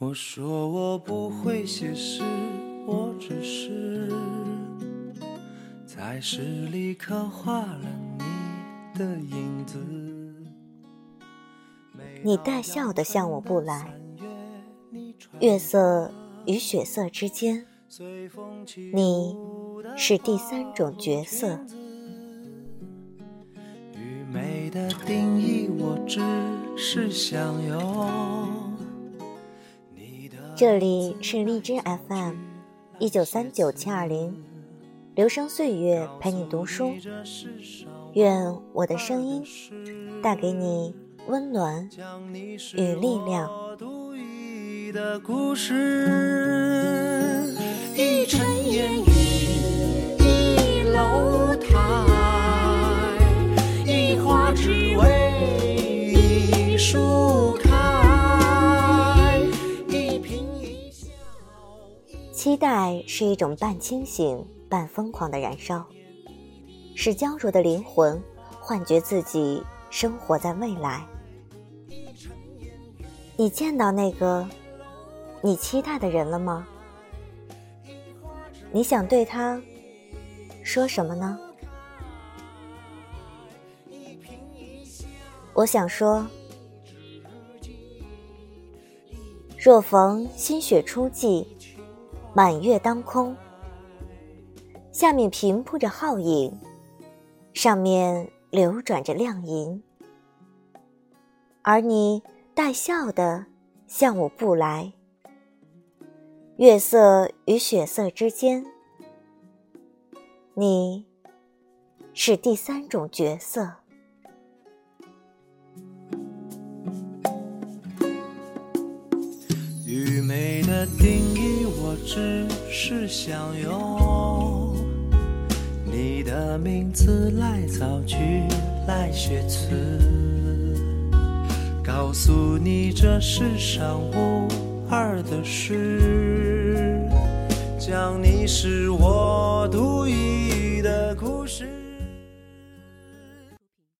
我说我不会写诗，我只是在诗里刻画了你的影子。你带笑的向我步来，月色与血色之间，你是第三种角色。愚昧的定义，我只是想有。这里是荔枝 FM，一九三九七二零，留声岁月陪你读书，愿我的声音带给你温暖与力量。一期待是一种半清醒、半疯狂的燃烧，使焦灼的灵魂幻觉自己生活在未来。你见到那个你期待的人了吗？你想对他说什么呢？我想说，若逢新雪初霁。满月当空，下面平铺着皓影，上面流转着亮银，而你带笑的向我步来。月色与雪色之间，你是第三种角色。定义，我只是想用你的名字来造句，来写词，告诉你这世上无二的事，讲你是我独一的故事。